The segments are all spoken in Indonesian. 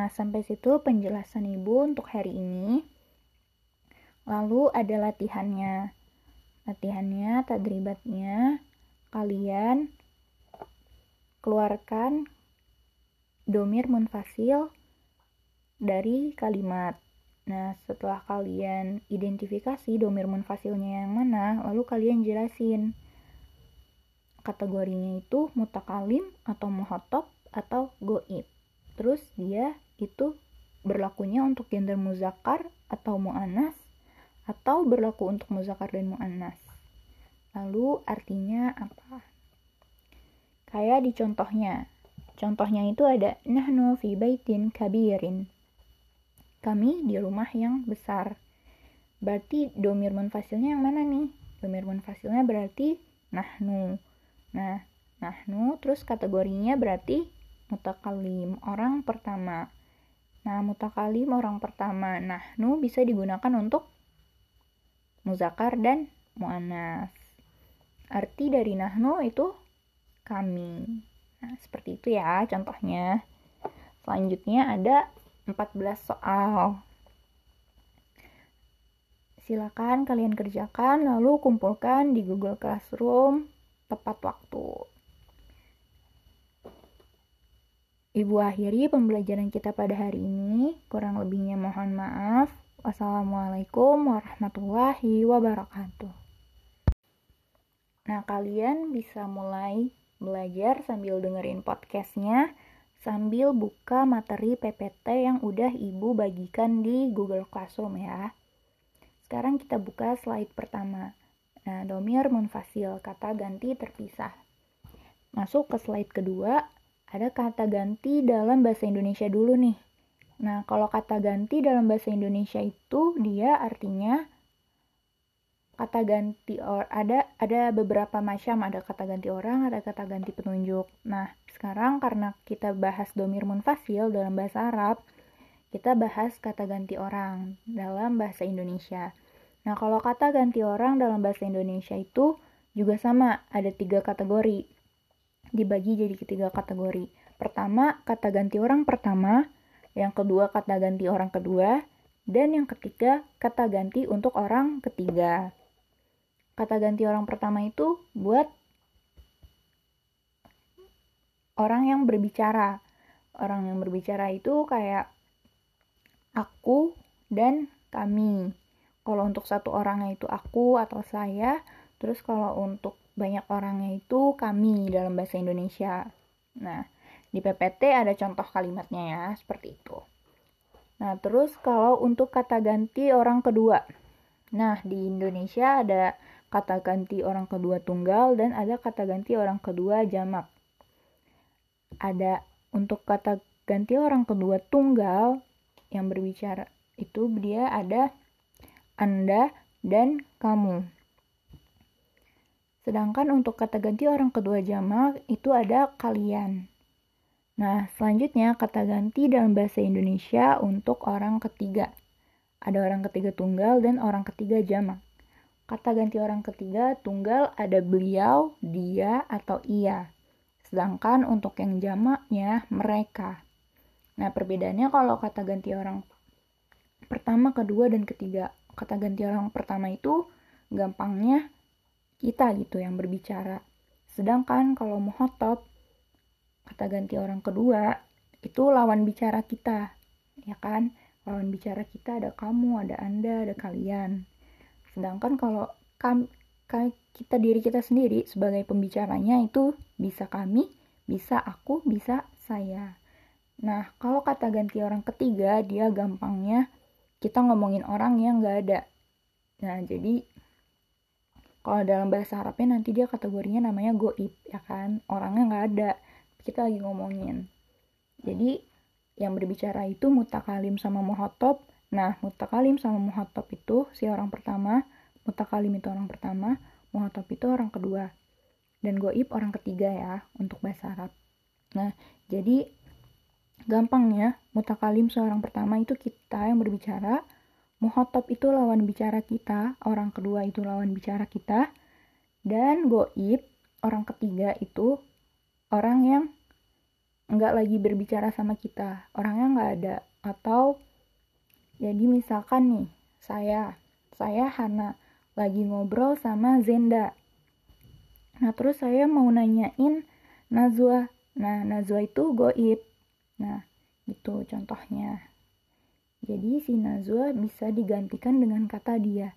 Nah, sampai situ penjelasan Ibu untuk hari ini. Lalu ada latihannya. Latihannya, tadribatnya, kalian keluarkan domir munfasil dari kalimat. Nah, setelah kalian identifikasi domir munfasilnya yang mana, lalu kalian jelasin kategorinya itu mutakalim atau muhatop atau goib. Terus dia itu berlakunya untuk gender muzakkar atau mu'anas atau berlaku untuk muzakkar dan mu'annas. Lalu artinya apa? Kayak di contohnya. Contohnya itu ada nahnu fi baitin kabirin. Kami di rumah yang besar. Berarti domir munfasilnya yang mana nih? Domir munfasilnya berarti nahnu. Nah, nahnu terus kategorinya berarti mutakalim, orang pertama. Nah, mutakalim orang pertama. Nahnu bisa digunakan untuk muzakar dan mu'anas. Arti dari nahnu itu kami. Nah, seperti itu ya contohnya. Selanjutnya ada 14 soal. Silakan kalian kerjakan lalu kumpulkan di Google Classroom tepat waktu. Ibu akhiri pembelajaran kita pada hari ini. Kurang lebihnya mohon maaf. Wassalamualaikum warahmatullahi wabarakatuh. Nah, kalian bisa mulai belajar sambil dengerin podcastnya, sambil buka materi PPT yang udah Ibu bagikan di Google Classroom ya. Sekarang kita buka slide pertama. Nah, domir munfasil, kata ganti terpisah. Masuk ke slide kedua, ada kata ganti dalam bahasa Indonesia dulu nih. Nah, kalau kata ganti dalam bahasa Indonesia itu dia artinya kata ganti or ada ada beberapa macam, ada kata ganti orang, ada kata ganti penunjuk. Nah, sekarang karena kita bahas domir munfasil dalam bahasa Arab, kita bahas kata ganti orang dalam bahasa Indonesia. Nah, kalau kata ganti orang dalam bahasa Indonesia itu juga sama, ada tiga kategori dibagi jadi ketiga kategori. Pertama, kata ganti orang pertama, yang kedua kata ganti orang kedua, dan yang ketiga kata ganti untuk orang ketiga. Kata ganti orang pertama itu buat orang yang berbicara. Orang yang berbicara itu kayak aku dan kami. Kalau untuk satu orangnya itu aku atau saya, terus kalau untuk banyak orangnya itu kami dalam bahasa Indonesia. Nah, di PPT ada contoh kalimatnya ya, seperti itu. Nah, terus kalau untuk kata ganti orang kedua. Nah, di Indonesia ada kata ganti orang kedua tunggal dan ada kata ganti orang kedua jamak. Ada untuk kata ganti orang kedua tunggal yang berbicara itu dia ada Anda dan kamu. Sedangkan untuk kata ganti orang kedua jamak itu ada kalian. Nah, selanjutnya kata ganti dalam bahasa Indonesia untuk orang ketiga. Ada orang ketiga tunggal dan orang ketiga jamak. Kata ganti orang ketiga tunggal ada beliau, dia, atau ia. Sedangkan untuk yang jamaknya mereka. Nah, perbedaannya kalau kata ganti orang pertama, kedua, dan ketiga. Kata ganti orang pertama itu gampangnya kita gitu yang berbicara. Sedangkan kalau muhotop, kata ganti orang kedua, itu lawan bicara kita, ya kan? Lawan bicara kita ada kamu, ada anda, ada kalian. Sedangkan kalau kam, kita diri kita sendiri sebagai pembicaranya itu bisa kami, bisa aku, bisa saya. Nah, kalau kata ganti orang ketiga, dia gampangnya kita ngomongin orang yang gak ada. Nah, jadi kalau dalam bahasa Arabnya nanti dia kategorinya namanya goib ya kan? Orangnya nggak ada. Kita lagi ngomongin. Jadi yang berbicara itu mutakalim sama muhatop nah mutakalim sama muhatop itu si orang pertama mutakalim itu orang pertama muhatop itu orang kedua dan goib orang ketiga ya untuk bahasa Arab. Nah jadi gampangnya mutakalim seorang pertama itu kita yang berbicara Muhotop itu lawan bicara kita, orang kedua itu lawan bicara kita, dan goib, orang ketiga itu orang yang nggak lagi berbicara sama kita orangnya nggak ada. Atau jadi misalkan nih saya saya Hana lagi ngobrol sama Zenda. Nah terus saya mau nanyain Nazwa. Nah Nazwa itu goib. Nah itu contohnya jadi si Nazwa bisa digantikan dengan kata dia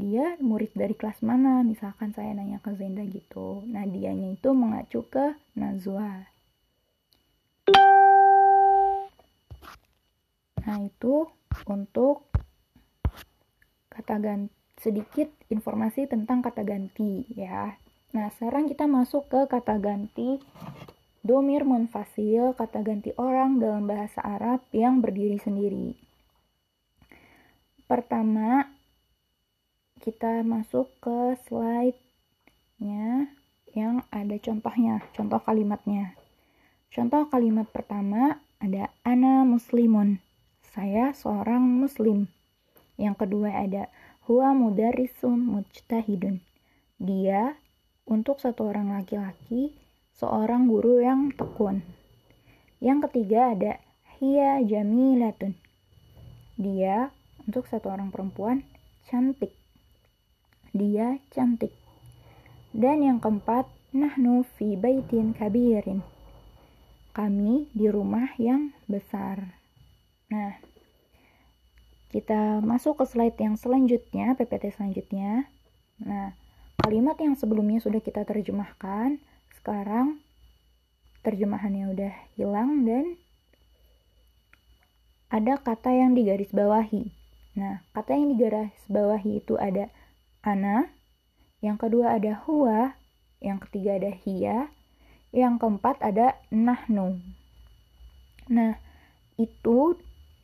dia murid dari kelas mana misalkan saya nanya ke Zenda gitu nah dianya itu mengacu ke Nazwa Nah, itu untuk kata ganti sedikit informasi tentang kata ganti ya. Nah, sekarang kita masuk ke kata ganti domir munfasil, kata ganti orang dalam bahasa Arab yang berdiri sendiri. Pertama, kita masuk ke slide-nya yang ada contohnya, contoh kalimatnya. Contoh kalimat pertama ada ana muslimun saya seorang muslim. Yang kedua ada huwa mudarrisun mujtahidun. Dia untuk satu orang laki-laki seorang guru yang tekun. Yang ketiga ada hiya jamilatun. Dia untuk satu orang perempuan cantik. Dia cantik. Dan yang keempat, nahnu fi baitin kabirin. Kami di rumah yang besar. Nah, kita masuk ke slide yang selanjutnya, PPT selanjutnya. Nah, kalimat yang sebelumnya sudah kita terjemahkan, sekarang terjemahannya udah hilang dan ada kata yang digaris bawahi. Nah, kata yang digaris bawahi itu ada ana, yang kedua ada huwa, yang ketiga ada hiya, yang keempat ada nahnu. Nah, itu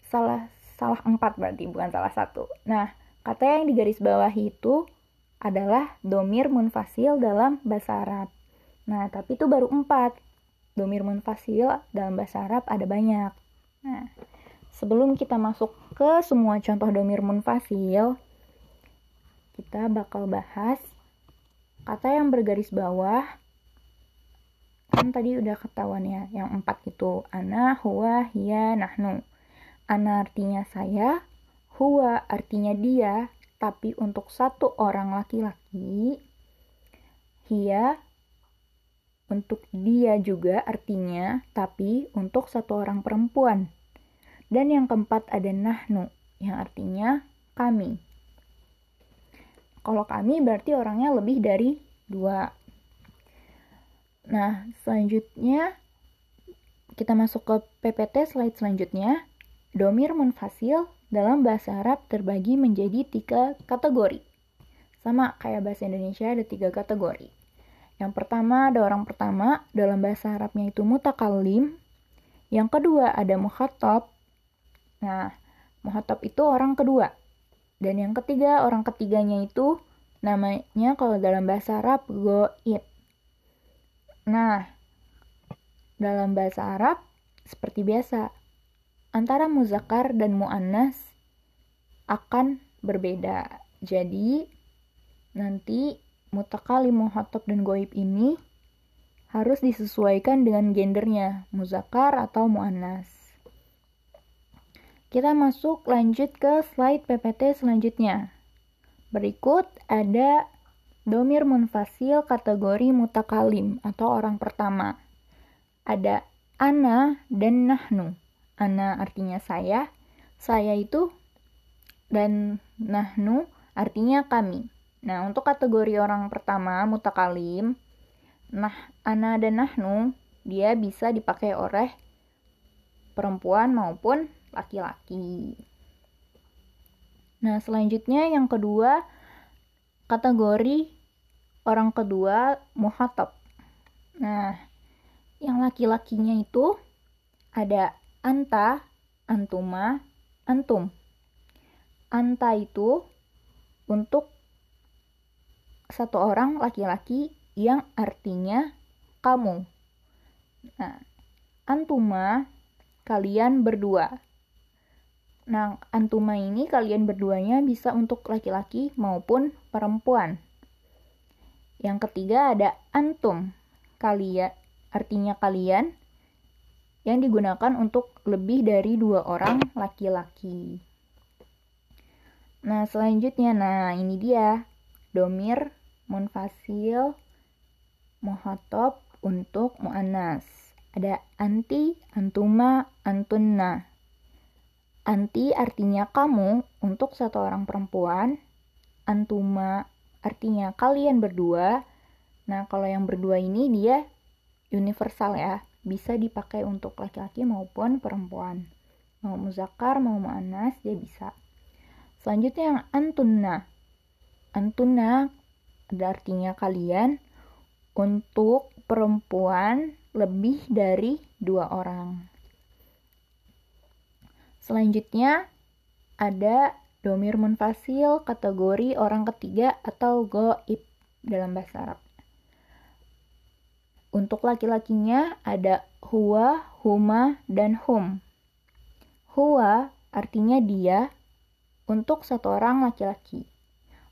salah salah empat berarti bukan salah satu. Nah, kata yang digaris bawah itu adalah domir munfasil dalam bahasa Arab. Nah, tapi itu baru empat. Domir munfasil dalam bahasa Arab ada banyak. Nah, sebelum kita masuk ke semua contoh domir munfasil, kita bakal bahas kata yang bergaris bawah kan tadi udah ketahuan ya yang empat itu ana huwa hiya nahnu Ana artinya saya, huwa artinya dia, tapi untuk satu orang laki-laki, hia untuk dia juga artinya, tapi untuk satu orang perempuan. Dan yang keempat ada nahnu, yang artinya kami. Kalau kami berarti orangnya lebih dari dua. Nah, selanjutnya kita masuk ke PPT slide selanjutnya. Domir munfasil dalam bahasa Arab terbagi menjadi tiga kategori. Sama kayak bahasa Indonesia ada tiga kategori. Yang pertama ada orang pertama, dalam bahasa Arabnya itu mutakalim. Yang kedua ada muhatab. Nah, muhatab itu orang kedua. Dan yang ketiga, orang ketiganya itu namanya kalau dalam bahasa Arab goib. Nah, dalam bahasa Arab seperti biasa, antara muzakkar dan muannas akan berbeda. Jadi nanti mutakalim, muhatab dan goib ini harus disesuaikan dengan gendernya, muzakkar atau muannas. Kita masuk lanjut ke slide PPT selanjutnya. Berikut ada domir munfasil kategori mutakalim atau orang pertama. Ada ana dan nahnu ana artinya saya, saya itu dan nahnu artinya kami. Nah, untuk kategori orang pertama mutakalim, nah ana dan nahnu dia bisa dipakai oleh perempuan maupun laki-laki. Nah, selanjutnya yang kedua kategori orang kedua muhatab. Nah, yang laki-lakinya itu ada anta, antuma, antum. Anta itu untuk satu orang laki-laki yang artinya kamu. Nah, antuma kalian berdua. Nah, antuma ini kalian berduanya bisa untuk laki-laki maupun perempuan. Yang ketiga ada antum. Kalian artinya kalian yang digunakan untuk lebih dari dua orang laki-laki. Nah, selanjutnya, nah ini dia domir munfasil muhatop untuk muannas. Ada anti, antuma, antunna. Anti artinya kamu untuk satu orang perempuan. Antuma artinya kalian berdua. Nah, kalau yang berdua ini dia universal ya bisa dipakai untuk laki-laki maupun perempuan. Mau muzakar, mau mu'anas, dia bisa. Selanjutnya yang antunna. Antunna ada artinya kalian untuk perempuan lebih dari dua orang. Selanjutnya ada domir munfasil kategori orang ketiga atau goib dalam bahasa Arab. Untuk laki-lakinya ada huwa, huma, dan hum. Huwa artinya dia untuk satu orang laki-laki.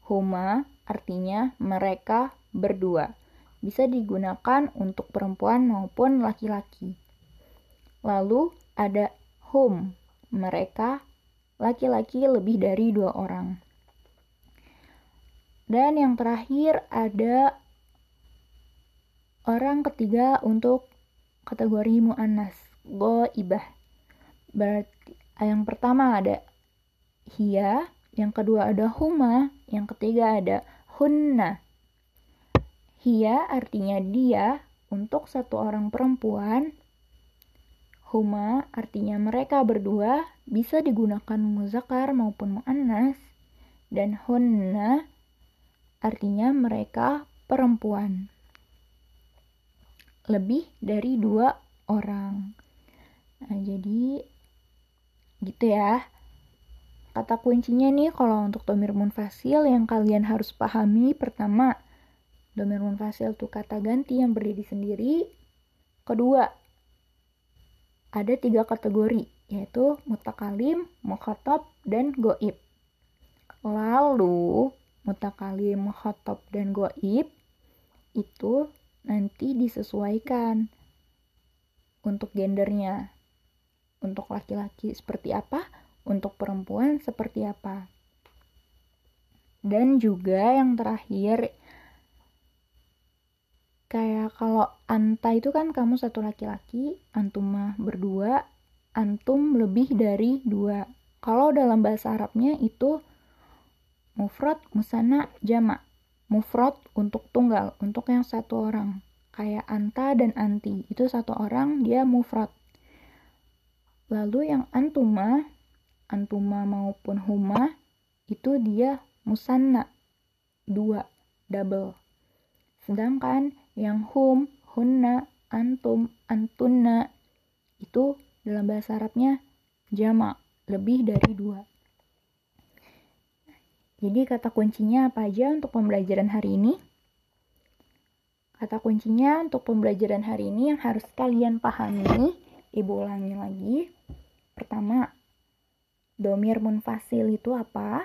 Huma artinya mereka berdua. Bisa digunakan untuk perempuan maupun laki-laki. Lalu ada hum, mereka laki-laki lebih dari dua orang. Dan yang terakhir ada Orang ketiga untuk kategori mu'annas, ibah. Berarti yang pertama ada hiya, yang kedua ada huma, yang ketiga ada hunna. Hiya artinya dia untuk satu orang perempuan. Huma artinya mereka berdua bisa digunakan muzakar maupun mu'annas. Dan hunna artinya mereka perempuan lebih dari dua orang. Nah, jadi gitu ya. Kata kuncinya nih kalau untuk domir munfasil yang kalian harus pahami pertama, domir munfasil itu kata ganti yang berdiri sendiri. Kedua, ada tiga kategori, yaitu mutakalim, mukhatab, dan goib. Lalu, mutakalim, mukhatab, dan goib itu nanti disesuaikan untuk gendernya. Untuk laki-laki seperti apa, untuk perempuan seperti apa. Dan juga yang terakhir, kayak kalau anta itu kan kamu satu laki-laki, antum mah berdua, antum lebih dari dua. Kalau dalam bahasa Arabnya itu mufrad, musana, jama' mufrad untuk tunggal, untuk yang satu orang. Kayak anta dan anti, itu satu orang dia mufrad. Lalu yang antuma, antuma maupun huma, itu dia musanna, dua, double. Sedangkan yang hum, hunna, antum, antunna, itu dalam bahasa Arabnya jama, lebih dari dua. Jadi kata kuncinya apa aja untuk pembelajaran hari ini? Kata kuncinya untuk pembelajaran hari ini yang harus kalian pahami, ibu ulangi lagi. Pertama, domir munfasil itu apa?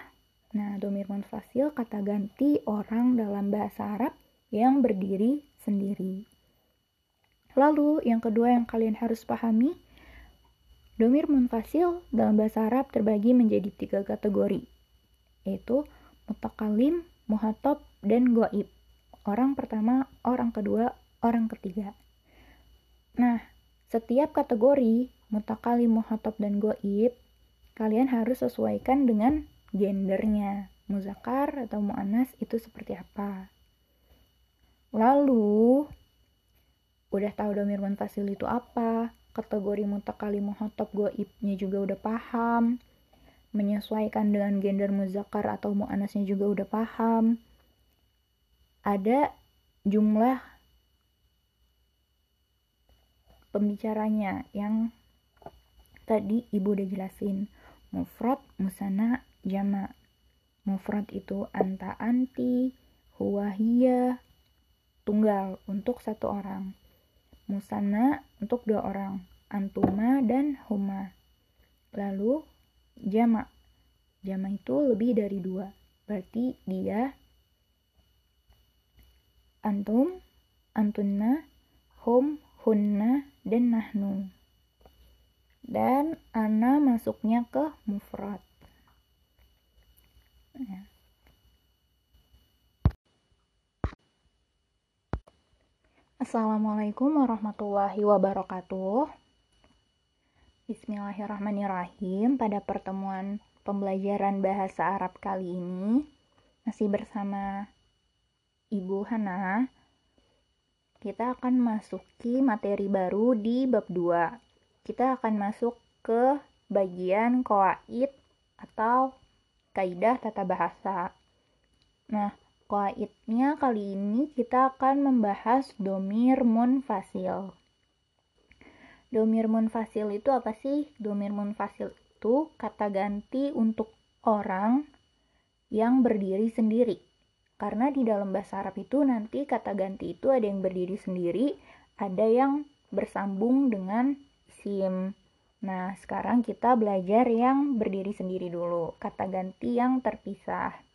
Nah, domir munfasil kata ganti orang dalam bahasa Arab yang berdiri sendiri. Lalu, yang kedua yang kalian harus pahami, domir munfasil dalam bahasa Arab terbagi menjadi tiga kategori, yaitu mutakalim, muhatab, dan goib. Orang pertama, orang kedua, orang ketiga. Nah, setiap kategori mutakalim, muhatab, dan goib, kalian harus sesuaikan dengan gendernya. Muzakar atau mu'anas itu seperti apa. Lalu, udah tahu domir munfasil itu apa, kategori mutakalim, muhatab, goibnya juga udah paham, menyesuaikan dengan gender muzakkar atau mu'anasnya juga udah paham. Ada jumlah pembicaranya yang tadi ibu udah jelasin. Mufrad, musana, jama. Mufrad itu anta anti, huwa hiya, tunggal untuk satu orang. Musana untuk dua orang, antuma dan huma. Lalu jama. Jama itu lebih dari dua. Berarti dia antum, antunna, hum, hunna, dan nahnu. dan ana masuknya ke mufrad. Ya. Assalamualaikum warahmatullahi wabarakatuh. Bismillahirrahmanirrahim. Pada pertemuan pembelajaran bahasa Arab kali ini masih bersama Ibu Hana. Kita akan masuki materi baru di bab 2. Kita akan masuk ke bagian koaid atau kaidah tata bahasa. Nah, Qaidnya kali ini kita akan membahas domir munfasil. Domir munfasil itu apa sih? Domir munfasil itu kata ganti untuk orang yang berdiri sendiri. Karena di dalam bahasa Arab itu nanti kata ganti itu ada yang berdiri sendiri, ada yang bersambung dengan sim. Nah, sekarang kita belajar yang berdiri sendiri dulu, kata ganti yang terpisah.